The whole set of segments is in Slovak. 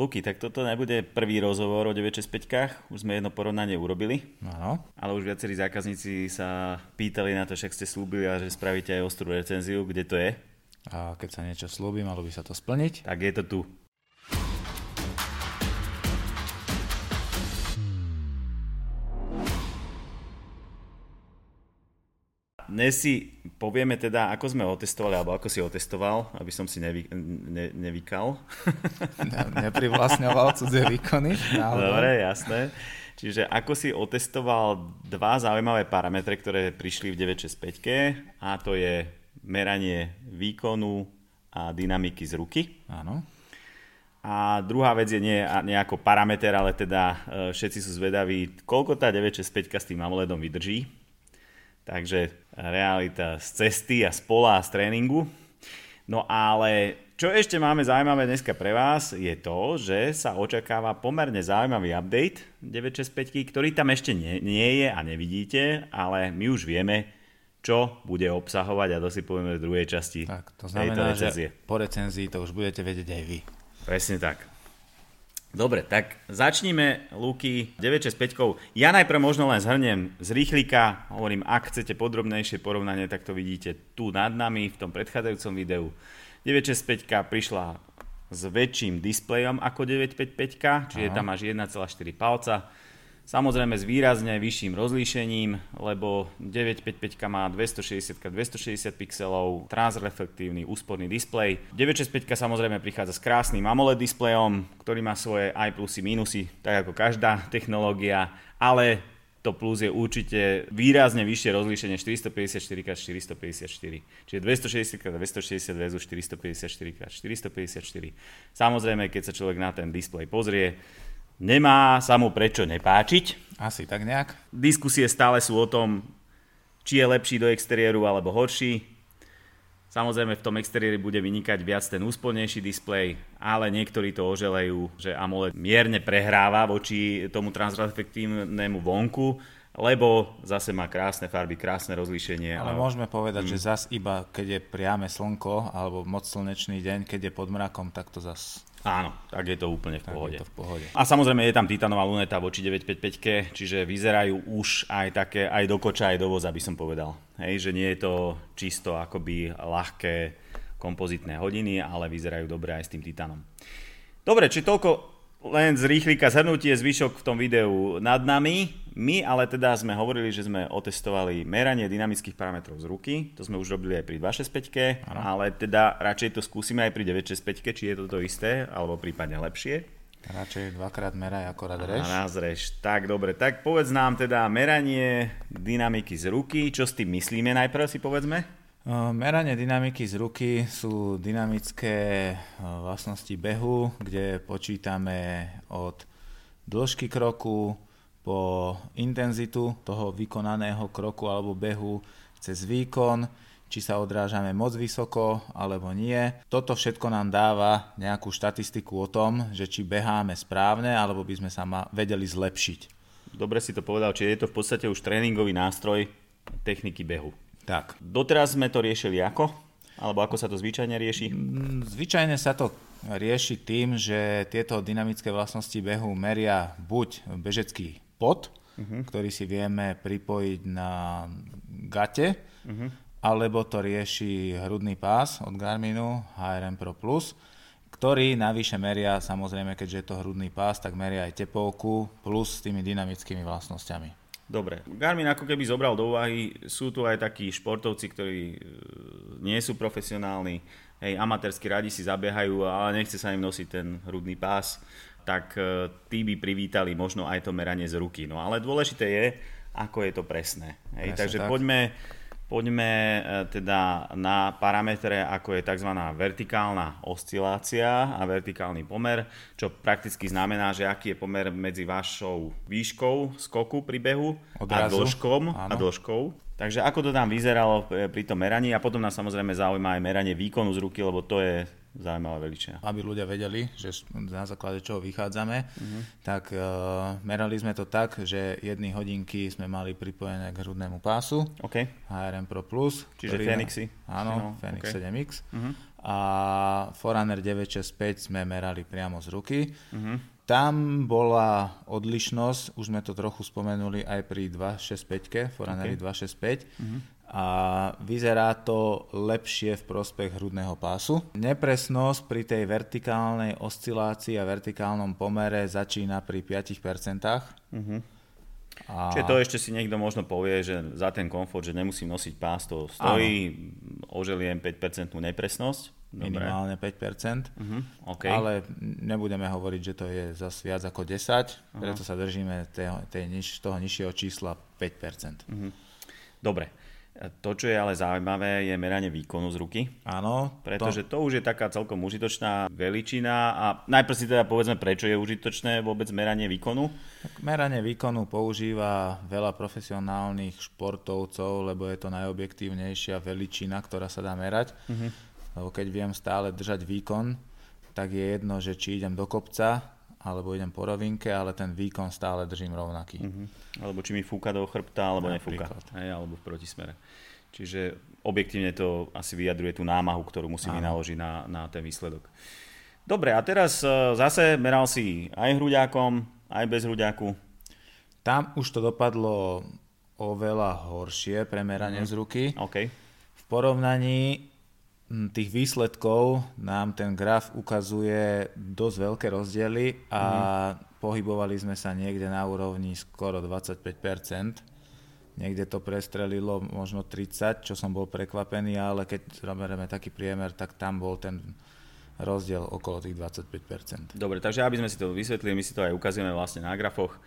Luky, tak toto nebude prvý rozhovor o 965 už sme jedno porovnanie urobili. Áno. Ale už viacerí zákazníci sa pýtali na to, však ste slúbili a že spravíte aj ostrú recenziu, kde to je. A keď sa niečo slúbi, malo by sa to splniť. Tak je to tu. Dnes si povieme teda, ako sme otestovali, alebo ako si otestoval, aby som si nevy, ne, nevykal. Ne, neprivlastňoval cudzie výkony. Náhodou. Dobre, jasné. Čiže ako si otestoval dva zaujímavé parametre, ktoré prišli v 965 a to je meranie výkonu a dynamiky z ruky. Áno. A druhá vec je nie, nie ako parameter, ale teda e, všetci sú zvedaví, koľko tá 965 s tým AMOLEDom vydrží Takže realita z cesty a z pola a z tréningu. No ale čo ešte máme zaujímavé dneska pre vás je to, že sa očakáva pomerne zaujímavý update 965, ktorý tam ešte nie, nie je a nevidíte, ale my už vieme, čo bude obsahovať a to si povieme v druhej časti. Tak, to znamená, že po recenzii to už budete vedieť aj vy. Presne tak. Dobre, tak začníme Luky 965. Ja najprv možno len zhrnem z rýchlika, hovorím, ak chcete podrobnejšie porovnanie, tak to vidíte tu nad nami v tom predchádzajúcom videu. 965 prišla s väčším displejom ako 955, čiže Aha. tam máš 1,4 palca Samozrejme s výrazne vyšším rozlíšením, lebo 955 má 260x260 pixelov, transreflektívny úsporný displej. 965 samozrejme prichádza s krásnym AMOLED displejom, ktorý má svoje aj plusy, minusy, tak ako každá technológia, ale to plus je určite výrazne vyššie rozlíšenie 454x454. Čiže 260x260 versus 454x454. Samozrejme, keď sa človek na ten displej pozrie, nemá sa mu prečo nepáčiť. Asi tak nejak. Diskusie stále sú o tom, či je lepší do exteriéru alebo horší. Samozrejme v tom exteriéri bude vynikať viac ten úspornejší displej, ale niektorí to oželejú, že AMOLED mierne prehráva voči tomu transreflektívnemu vonku, lebo zase má krásne farby, krásne rozlíšenie. Ale môžeme povedať, hmm. že zas iba keď je priame slnko alebo moc slnečný deň, keď je pod mrakom, tak to zas Áno, tak je to úplne v tak pohode. Je to v pohode. A samozrejme je tam titanová luneta voči 955, čiže vyzerajú už aj také, aj do koča, aj do voza by som povedal. Hej, že nie je to čisto akoby ľahké kompozitné hodiny, ale vyzerajú dobre aj s tým titanom. Dobre, či toľko len z rýchlika zhrnutie, zvyšok v tom videu nad nami. My ale teda sme hovorili, že sme otestovali meranie dynamických parametrov z ruky, to sme už robili aj pri 265, ano. ale teda radšej to skúsime aj pri 965, či je to to isté, alebo prípadne lepšie. Radšej dvakrát meraj ako raz reš. A raz reš. Tak, dobre. Tak povedz nám teda meranie dynamiky z ruky. Čo s tým myslíme najprv si povedzme? Meranie dynamiky z ruky sú dynamické vlastnosti behu, kde počítame od dĺžky kroku po intenzitu toho vykonaného kroku alebo behu cez výkon, či sa odrážame moc vysoko alebo nie. Toto všetko nám dáva nejakú štatistiku o tom, že či beháme správne alebo by sme sa ma vedeli zlepšiť. Dobre si to povedal, či je to v podstate už tréningový nástroj techniky behu. Tak. Doteraz sme to riešili ako? Alebo ako sa to zvyčajne rieši? Mm, zvyčajne sa to rieši tým, že tieto dynamické vlastnosti behu meria buď bežecký pot, uh-huh. ktorý si vieme pripojiť na gate, uh-huh. alebo to rieši hrudný pás od Garminu HRM Pro Plus, ktorý navyše meria, samozrejme, keďže je to hrudný pás, tak meria aj tepovku plus s tými dynamickými vlastnosťami. Dobre, Garmin ako keby zobral do úvahy, sú tu aj takí športovci, ktorí e, nie sú profesionálni, hej, amatérsky radi si zabiehajú, ale nechce sa im nosiť ten hrudný pás, tak e, tí by privítali možno aj to meranie z ruky. No ale dôležité je, ako je to presné. Hej, Presne takže tak. poďme Poďme e, teda na parametre, ako je tzv. vertikálna oscilácia a vertikálny pomer, čo prakticky znamená, že aký je pomer medzi vašou výškou skoku pri behu a dĺžkom, a dĺžkou. Takže ako to tam vyzeralo pri tom meraní a potom nás samozrejme zaujíma aj meranie výkonu z ruky, lebo to je zaujímavá veličina. Aby ľudia vedeli, že na základe čoho vychádzame, uh-huh. tak uh, merali sme to tak, že jedny hodinky sme mali pripojené k hrudnému pásu okay. HRM Pro Plus. Čiže Fenixy. Áno, no, Fenix okay. 7X. Uh-huh. Mhm. a Forerunner 965 sme merali priamo z ruky. Uh-huh. Tam bola odlišnosť, už sme to trochu spomenuli aj pri 265, Forerunner okay. 265. Uh-huh a vyzerá to lepšie v prospech hrudného pásu. Nepresnosť pri tej vertikálnej oscilácii a vertikálnom pomere začína pri 5%. Uh-huh. A... Čiže to ešte si niekto možno povie, že za ten komfort, že nemusím nosiť pás, to stojí, Áno. oželiem 5% nepresnosť. Dobre. Minimálne 5%, uh-huh. okay. ale nebudeme hovoriť, že to je zase viac ako 10, uh-huh. preto sa držíme tej, tej toho nižšieho čísla 5%. Uh-huh. Dobre, to, čo je ale zaujímavé, je meranie výkonu z ruky. Áno. Pretože to... to už je taká celkom užitočná veličina a najprv si teda povedzme, prečo je užitočné vôbec meranie výkonu. Tak meranie výkonu používa veľa profesionálnych športovcov, lebo je to najobjektívnejšia veličina, ktorá sa dá merať. Uh-huh. Lebo keď viem stále držať výkon, tak je jedno, že či idem do kopca, alebo idem po rovinke, ale ten výkon stále držím rovnaký. Uh-huh. Alebo či mi fúka do chrbta, alebo Napríklad. nefúka. Hej, alebo v protismere. Čiže objektívne to asi vyjadruje tú námahu, ktorú musím vynaložiť na, na ten výsledok. Dobre, a teraz uh, zase meral si aj hruďákom, aj bez hruďáku. Tam už to dopadlo oveľa horšie premeranie uh-huh. z ruky. Okay. V porovnaní tých výsledkov nám ten graf ukazuje dosť veľké rozdiely a mm. pohybovali sme sa niekde na úrovni skoro 25%. Niekde to prestrelilo možno 30, čo som bol prekvapený, ale keď robíme taký priemer, tak tam bol ten rozdiel okolo tých 25%. Dobre, takže aby sme si to vysvetlili, my si to aj ukazujeme vlastne na grafoch.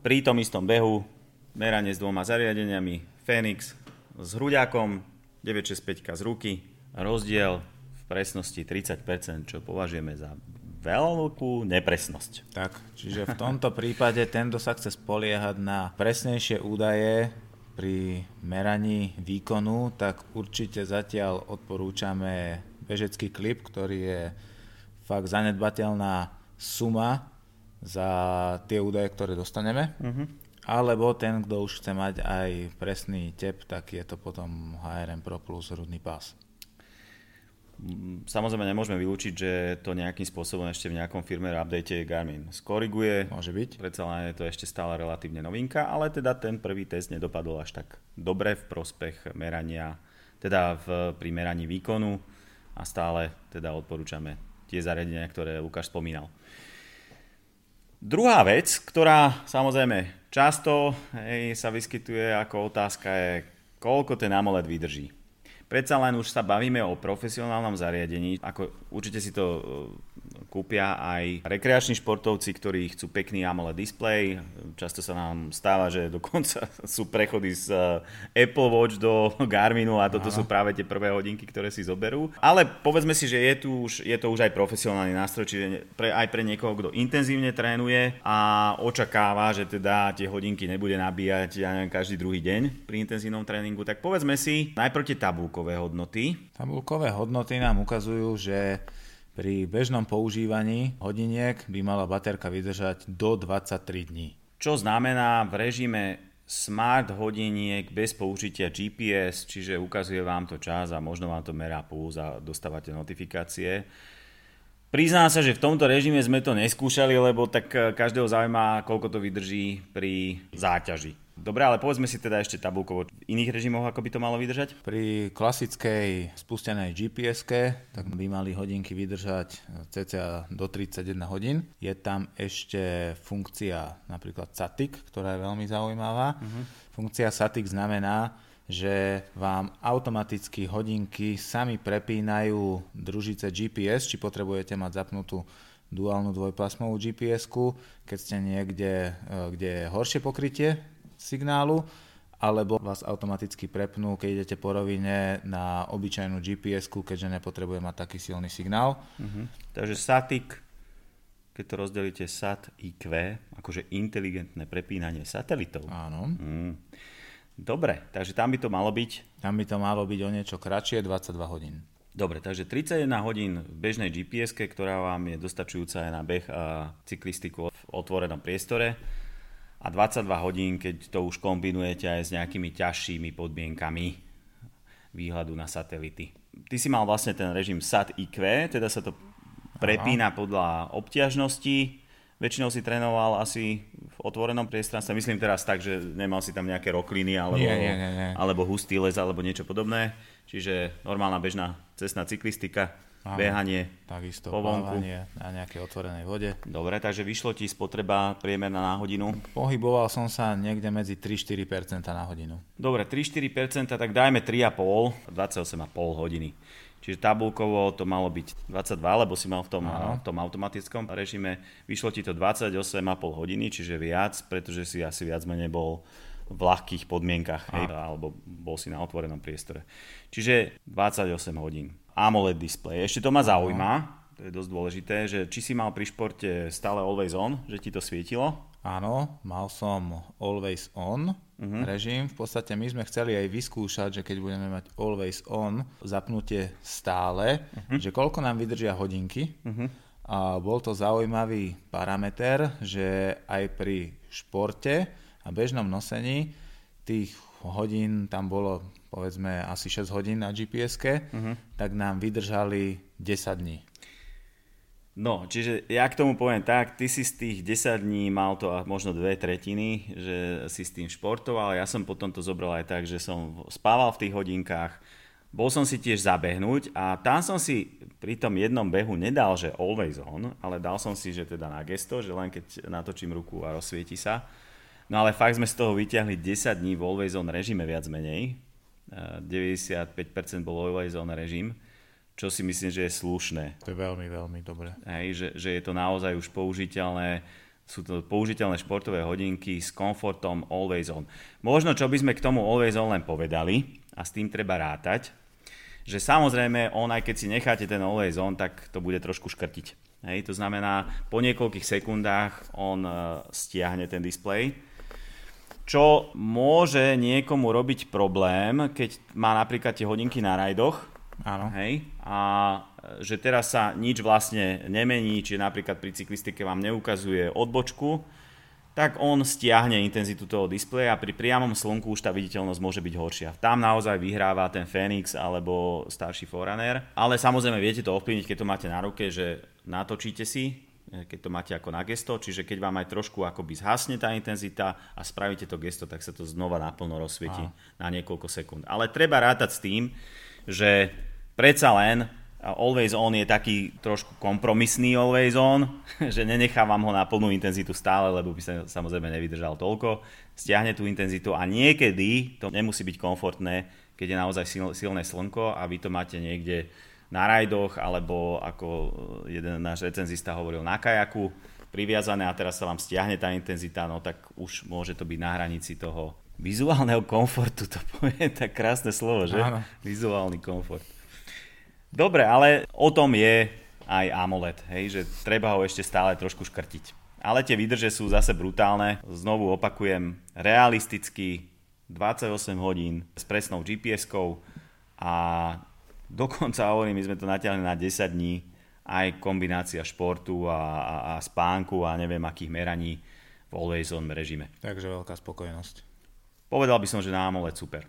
Pri tom istom behu, meranie s dvoma zariadeniami, Phoenix s hruďakom, 965 z ruky, rozdiel v presnosti 30%, čo považujeme za veľkú nepresnosť. Tak, čiže v tomto prípade ten, kto sa chce spoliehať na presnejšie údaje pri meraní výkonu, tak určite zatiaľ odporúčame bežecký klip, ktorý je fakt zanedbateľná suma za tie údaje, ktoré dostaneme. Uh-huh. Alebo ten, kto už chce mať aj presný tep, tak je to potom HRM Pro plus hrudný pás. Samozrejme nemôžeme vylúčiť, že to nejakým spôsobom ešte v nejakom firmware update Garmin skoriguje. Môže byť. Predsa len je to ešte stále relatívne novinka, ale teda ten prvý test nedopadol až tak dobre v prospech merania, teda v, pri meraní výkonu a stále teda odporúčame tie zariadenia, ktoré Lukáš spomínal. Druhá vec, ktorá samozrejme Často hej, sa vyskytuje ako otázka je, koľko ten AMOLED vydrží. Predsa len už sa bavíme o profesionálnom zariadení, ako určite si to kúpia aj rekreační športovci, ktorí chcú pekný AMOLED display. Často sa nám stáva, že dokonca sú prechody z eh, Apple Watch do Garminu a toto Aha. sú práve tie prvé hodinky, ktoré si zoberú. Ale povedzme si, že je, tu už, je to už aj profesionálny nástroj, čiže pre, aj pre niekoho, kto intenzívne trénuje a očakáva, že teda tie hodinky nebude nabíjať ja neviem, každý druhý deň pri intenzívnom tréningu, tak povedzme si najprv tie tabulkové hodnoty. Tabulkové hodnoty nám ukazujú, že pri bežnom používaní hodiniek by mala baterka vydržať do 23 dní. Čo znamená v režime smart hodiniek bez použitia GPS, čiže ukazuje vám to čas a možno vám to merá puls a dostávate notifikácie. Priznám sa, že v tomto režime sme to neskúšali, lebo tak každého zaujíma, koľko to vydrží pri záťaži. Dobre, ale povedzme si teda ešte tabulkovo v iných režimoch, ako by to malo vydržať? Pri klasickej spustenej gps tak by mali hodinky vydržať cca do 31 hodín. Je tam ešte funkcia napríklad SATIC, ktorá je veľmi zaujímavá. Uh-huh. Funkcia SATIC znamená, že vám automaticky hodinky sami prepínajú družice GPS, či potrebujete mať zapnutú duálnu dvojpásmovú gps keď ste niekde, eh, kde je horšie pokrytie signálu, alebo vás automaticky prepnú, keď idete po rovine na obyčajnú gps keďže nepotrebuje mať taký silný signál. Uh-huh. Takže SATIC, keď to rozdelíte SAT IQ, akože inteligentné prepínanie satelitov. Áno. Mm. Dobre, takže tam by to malo byť? Tam by to malo byť o niečo kratšie, 22 hodín. Dobre, takže 31 hodín v bežnej gps ktorá vám je dostačujúca aj na beh a cyklistiku v otvorenom priestore a 22 hodín, keď to už kombinujete aj s nejakými ťažšími podmienkami výhľadu na satelity. ty si mal vlastne ten režim SAT IQ, teda sa to prepína Aha. podľa obťažnosti. Väčšinou si trénoval asi v otvorenom priestranstve. Myslím teraz tak, že nemal si tam nejaké rokliny alebo, nie, nie, nie, nie. alebo hustý les alebo niečo podobné. Čiže normálna bežná cestná cyklistika, Áno, behanie, takisto po vonku. na nejakej otvorenej vode. Dobre, takže vyšlo ti spotreba priemerná na hodinu? Pohyboval som sa niekde medzi 3-4% na hodinu. Dobre, 3-4%, tak dajme 3,5, 28,5 hodiny. Čiže tabulkovo to malo byť 22, lebo si mal v tom, v tom automatickom režime. Vyšlo ti to 28,5 hodiny, čiže viac, pretože si asi viac menej bol v ľahkých podmienkach, hej, alebo bol si na otvorenom priestore. Čiže 28 hodín. AMOLED display. Ešte to ma zaujíma, to je dosť dôležité, že či si mal pri športe stále always on, že ti to svietilo? Áno, mal som always on uh-huh. režim. V podstate my sme chceli aj vyskúšať, že keď budeme mať always on zapnutie stále, uh-huh. že koľko nám vydržia hodinky. Uh-huh. A bol to zaujímavý parameter, že aj pri športe a bežnom nosení tých hodín tam bolo povedzme asi 6 hodín na GPS-ke, uh-huh. tak nám vydržali 10 dní. No, čiže ja k tomu poviem tak, ty si z tých 10 dní mal to možno dve tretiny, že si s tým športoval, ja som potom to zobral aj tak, že som spával v tých hodinkách, bol som si tiež zabehnúť a tam som si pri tom jednom behu nedal, že always on, ale dal som si, že teda na gesto, že len keď natočím ruku a rozsvieti sa. No ale fakt sme z toho vyťahli 10 dní v always on režime viac menej. 95% bol always on režim čo si myslím, že je slušné. To je veľmi, veľmi dobré. Hej, že, že je to naozaj už použiteľné, sú to použiteľné športové hodinky s komfortom Always On. Možno, čo by sme k tomu Always On len povedali, a s tým treba rátať, že samozrejme on, aj keď si necháte ten Always On, tak to bude trošku škrtiť. Hej, to znamená, po niekoľkých sekundách on uh, stiahne ten displej, čo môže niekomu robiť problém, keď má napríklad tie hodinky na rajdoch, Áno. Hej? A e, že teraz sa nič vlastne nemení, či napríklad pri cyklistike vám neukazuje odbočku, tak on stiahne intenzitu toho displeja a pri priamom slnku už tá viditeľnosť môže byť horšia. Tam naozaj vyhráva ten Phoenix alebo starší Forerunner, ale samozrejme viete to ovplyvniť, keď to máte na ruke, že natočíte si, keď to máte ako na gesto, čiže keď vám aj trošku akoby zhasne tá intenzita a spravíte to gesto, tak sa to znova naplno rozsvieti na niekoľko sekúnd. Ale treba rátať s tým, že predsa len Always On je taký trošku kompromisný Always On, že nenechávam ho na plnú intenzitu stále, lebo by sa samozrejme nevydržal toľko. Stiahne tú intenzitu a niekedy to nemusí byť komfortné, keď je naozaj silné slnko a vy to máte niekde na rajdoch alebo ako jeden náš recenzista hovoril na kajaku priviazané a teraz sa vám stiahne tá intenzita, no tak už môže to byť na hranici toho vizuálneho komfortu, to povie tak krásne slovo, že? Áno. Vizuálny komfort. Dobre, ale o tom je aj AMOLED, hej, že treba ho ešte stále trošku škrtiť. Ale tie výdrže sú zase brutálne. Znovu opakujem, realisticky 28 hodín s presnou GPS-kou a dokonca hovorím, my sme to natiahli na 10 dní, aj kombinácia športu a, a, a spánku a neviem akých meraní v always on režime. Takže veľká spokojnosť. Povedal by som, že na AMOLED super.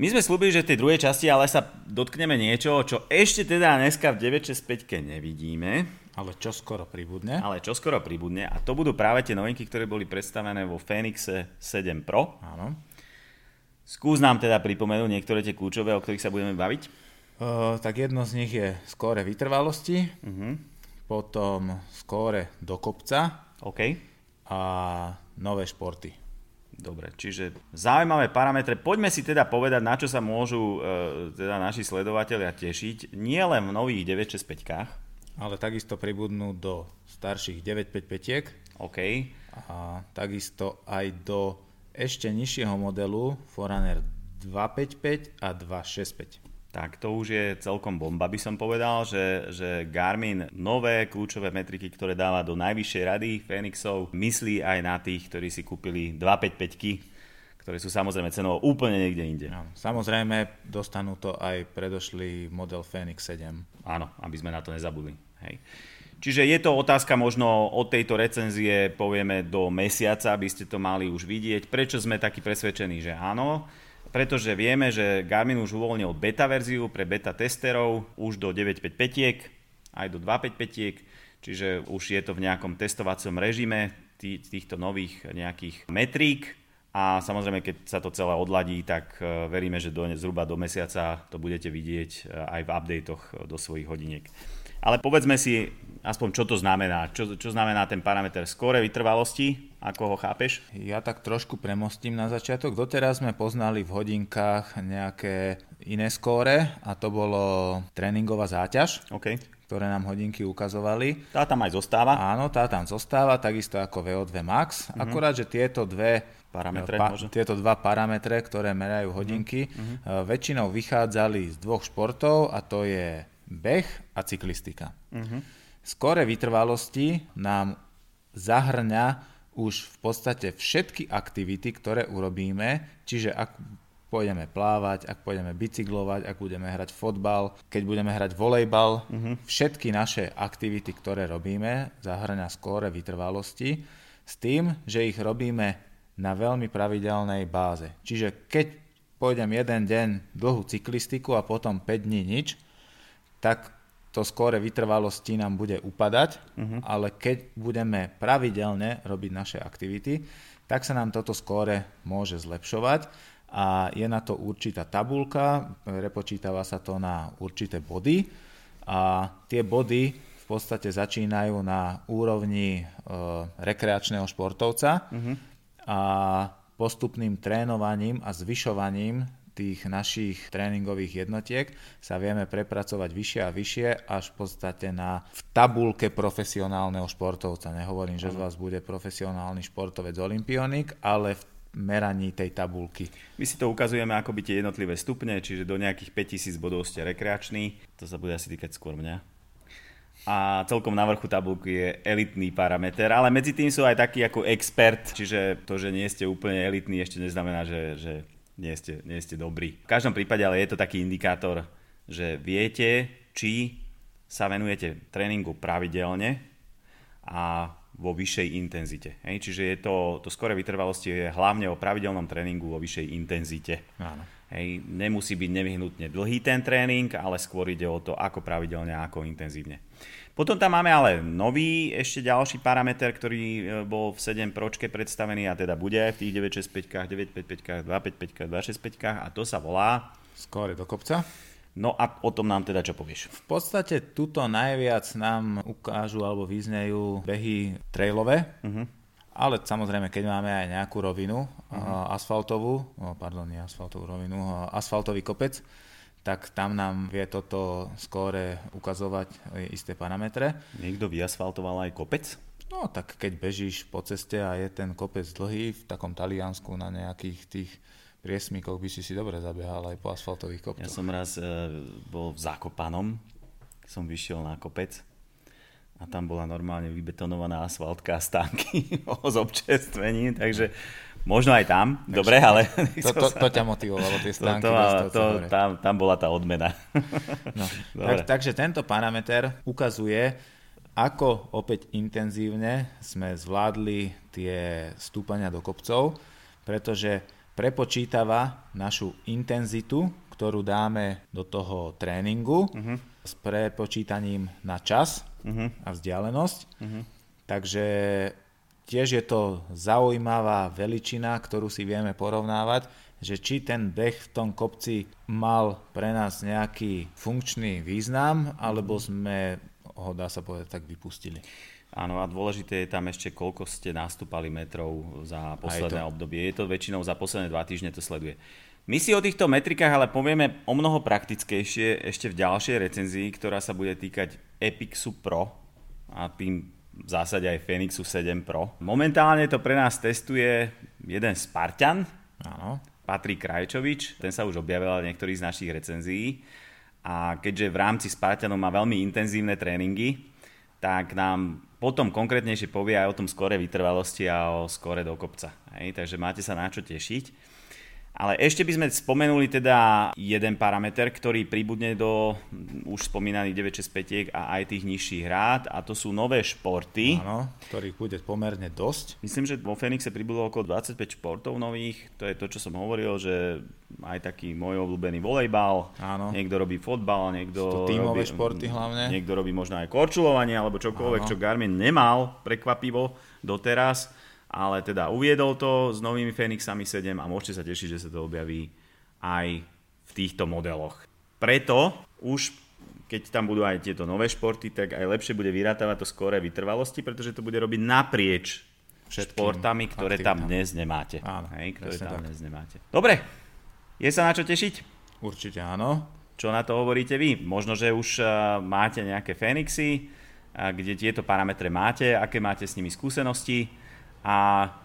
My sme slúbili, že v tej druhej časti ale sa dotkneme niečo, čo ešte teda dneska v 965 nevidíme. Ale čo skoro pribudne. Ale čo skoro pribudne. A to budú práve tie novinky, ktoré boli predstavené vo Phoenixe 7 Pro. Áno. Skús nám teda pripomenúť niektoré tie kľúčové, o ktorých sa budeme baviť. Tak jedno z nich je skóre vytrvalosti, uh-huh. potom skóre do kopca OK. a nové športy. Dobre, čiže zaujímavé parametre. Poďme si teda povedať, na čo sa môžu e, teda naši sledovateľia tešiť. Nie len v nových 965 ale takisto pribudnú do starších 955 OK. A takisto aj do ešte nižšieho modelu Forerunner 255 a 265. Tak to už je celkom bomba, by som povedal, že, že Garmin nové kľúčové metriky, ktoré dáva do najvyššej rady Phoenixov, myslí aj na tých, ktorí si kúpili 255 ktoré sú samozrejme cenovo úplne niekde inde. No, samozrejme dostanú to aj predošlý model Phoenix 7. Áno, aby sme na to nezabudli. Hej. Čiže je to otázka možno od tejto recenzie, povieme do mesiaca, aby ste to mali už vidieť. Prečo sme takí presvedčení, že áno? Pretože vieme, že Garmin už uvoľnil beta verziu pre beta testerov už do 955 aj do 255 čiže už je to v nejakom testovacom režime týchto nových nejakých metrík a samozrejme, keď sa to celé odladí, tak e, veríme, že do, zhruba do mesiaca to budete vidieť e, aj v updatech e, do svojich hodiniek. Ale povedzme si aspoň, čo to znamená. Čo, čo znamená ten parameter skóre vytrvalosti? Ako ho chápeš? Ja tak trošku premostím na začiatok. Doteraz sme poznali v hodinkách nejaké iné skóre a to bolo tréningová záťaž. Okay ktoré nám hodinky ukazovali. Tá tam aj zostáva? Áno, tá tam zostáva, takisto ako VO2 Max. Uh-huh. Akurát, že tieto dve parametre, pa, tieto dva parametre, ktoré merajú hodinky, uh-huh. väčšinou vychádzali z dvoch športov a to je beh a cyklistika. Uh-huh. Skore vytrvalosti nám zahrňa už v podstate všetky aktivity, ktoré urobíme, čiže ak pôjdeme plávať, ak pôjdeme bicyklovať, ak budeme hrať fotbal, keď budeme hrať volejbal. Uh-huh. Všetky naše aktivity, ktoré robíme, zahrania skóre vytrvalosti s tým, že ich robíme na veľmi pravidelnej báze. Čiže keď pôjdem jeden deň dlhú cyklistiku a potom 5 dní nič, tak to skóre vytrvalosti nám bude upadať, uh-huh. ale keď budeme pravidelne robiť naše aktivity, tak sa nám toto skóre môže zlepšovať a je na to určitá tabulka, repočítava sa to na určité body a tie body v podstate začínajú na úrovni e, rekreačného športovca uh-huh. a postupným trénovaním a zvyšovaním tých našich tréningových jednotiek sa vieme prepracovať vyššie a vyššie až v podstate na v tabulke profesionálneho športovca. Nehovorím, že z vás bude profesionálny športovec olimpionik, ale v meraní tej tabulky. My si to ukazujeme ako by tie jednotlivé stupne, čiže do nejakých 5000 bodov ste rekreační, to sa bude asi týkať skôr mňa. A celkom na vrchu tabulky je elitný parameter, ale medzi tým sú aj takí ako expert, čiže to, že nie ste úplne elitní, ešte neznamená, že, že nie, ste, nie ste dobrí. V každom prípade ale je to taký indikátor, že viete, či sa venujete tréningu pravidelne a vo vyššej intenzite. Hej? Čiže je to, to skore vytrvalosti je hlavne o pravidelnom tréningu vo vyššej intenzite. Áno. Hej, nemusí byť nevyhnutne dlhý ten tréning, ale skôr ide o to, ako pravidelne a ako intenzívne. Potom tam máme ale nový, ešte ďalší parameter, ktorý e, bol v 7 pročke predstavený a teda bude aj v tých 965, 955, 255 a to sa volá... Skóre do kopca. No a o tom nám teda čo povieš? V podstate tuto najviac nám ukážu alebo vyznejú behy trailové, uh-huh. ale samozrejme, keď máme aj nejakú rovinu uh-huh. asfaltovú, oh, pardon, nie asfaltovú rovinu, asfaltový kopec, tak tam nám vie toto skóre ukazovať isté parametre. Niekto vyasfaltoval aj kopec? No tak keď bežíš po ceste a je ten kopec dlhý v takom Taliansku na nejakých tých priesmíkoch by si si dobre zabehal aj po asfaltových kopcoch. Ja som raz e, bol v Zakopanom, som vyšiel na kopec a tam bola normálne vybetonovaná asfaltka a stánky s občerstvením, takže možno aj tam, takže, dobre, ale... To, to, to ťa motivovalo, tie stánky. To, to, to, tam, tam bola tá odmena. No, tak, takže tento parameter ukazuje, ako opäť intenzívne sme zvládli tie stúpania do kopcov, pretože prepočítava našu intenzitu, ktorú dáme do toho tréningu uh-huh. s prepočítaním na čas uh-huh. a vzdialenosť. Uh-huh. Takže tiež je to zaujímavá veličina, ktorú si vieme porovnávať, že či ten beh v tom kopci mal pre nás nejaký funkčný význam, alebo sme ho, dá sa povedať, tak vypustili. Áno a dôležité je tam ešte, koľko ste nastúpali metrov za posledné obdobie. Je to väčšinou za posledné dva týždne to sleduje. My si o týchto metrikách ale povieme o mnoho praktickejšie ešte v ďalšej recenzii, ktorá sa bude týkať Epixu Pro a tým v zásade aj Phoenixu 7 Pro. Momentálne to pre nás testuje jeden Spartan, Áno. Patrik Krajčovič, ten sa už objavil v niektorých z našich recenzií a keďže v rámci Spartanov má veľmi intenzívne tréningy, tak nám potom konkrétnejšie povie aj o tom skore vytrvalosti a o skore do kopca. Hej? Takže máte sa na čo tešiť. Ale ešte by sme spomenuli teda jeden parameter, ktorý pribudne do už spomínaných 965 a aj tých nižších rád a to sú nové športy. Áno, ktorých bude pomerne dosť. Myslím, že vo Fenixe pribudlo okolo 25 športov nových. To je to, čo som hovoril, že aj taký môj obľúbený volejbal, Áno. niekto robí fotbal, niekto tímové robí, športy hlavne. Niekto robí možno aj korčulovanie alebo čokoľvek, Áno. čo Garmin nemal prekvapivo doteraz ale teda uviedol to s novými Fenixami 7 a môžete sa tešiť, že sa to objaví aj v týchto modeloch. Preto už keď tam budú aj tieto nové športy, tak aj lepšie bude vyrátavať to skore vytrvalosti, pretože to bude robiť naprieč Všetkým športami, ktoré aktivitám. tam dnes nemáte. Áno, Hej, ktoré tam tak. dnes nemáte. Dobre, je sa na čo tešiť? Určite áno. Čo na to hovoríte vy? Možno, že už máte nejaké Fenixy, kde tieto parametre máte, aké máte s nimi skúsenosti a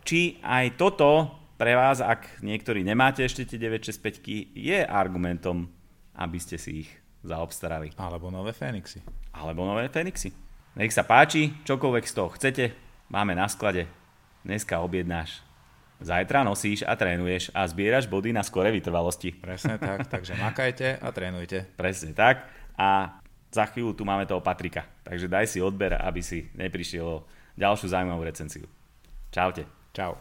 či aj toto pre vás, ak niektorí nemáte ešte tie 965 je argumentom, aby ste si ich zaobstarali. Alebo nové Fenixy. Alebo nové Fenixy. Nech sa páči, čokoľvek z toho chcete, máme na sklade. Dneska objednáš. Zajtra nosíš a trénuješ a zbieraš body na skore vytrvalosti. Presne tak, takže makajte a trénujte. Presne tak. A za chvíľu tu máme toho Patrika. Takže daj si odber, aby si neprišiel o ďalšiu zaujímavú recenziu. 找见找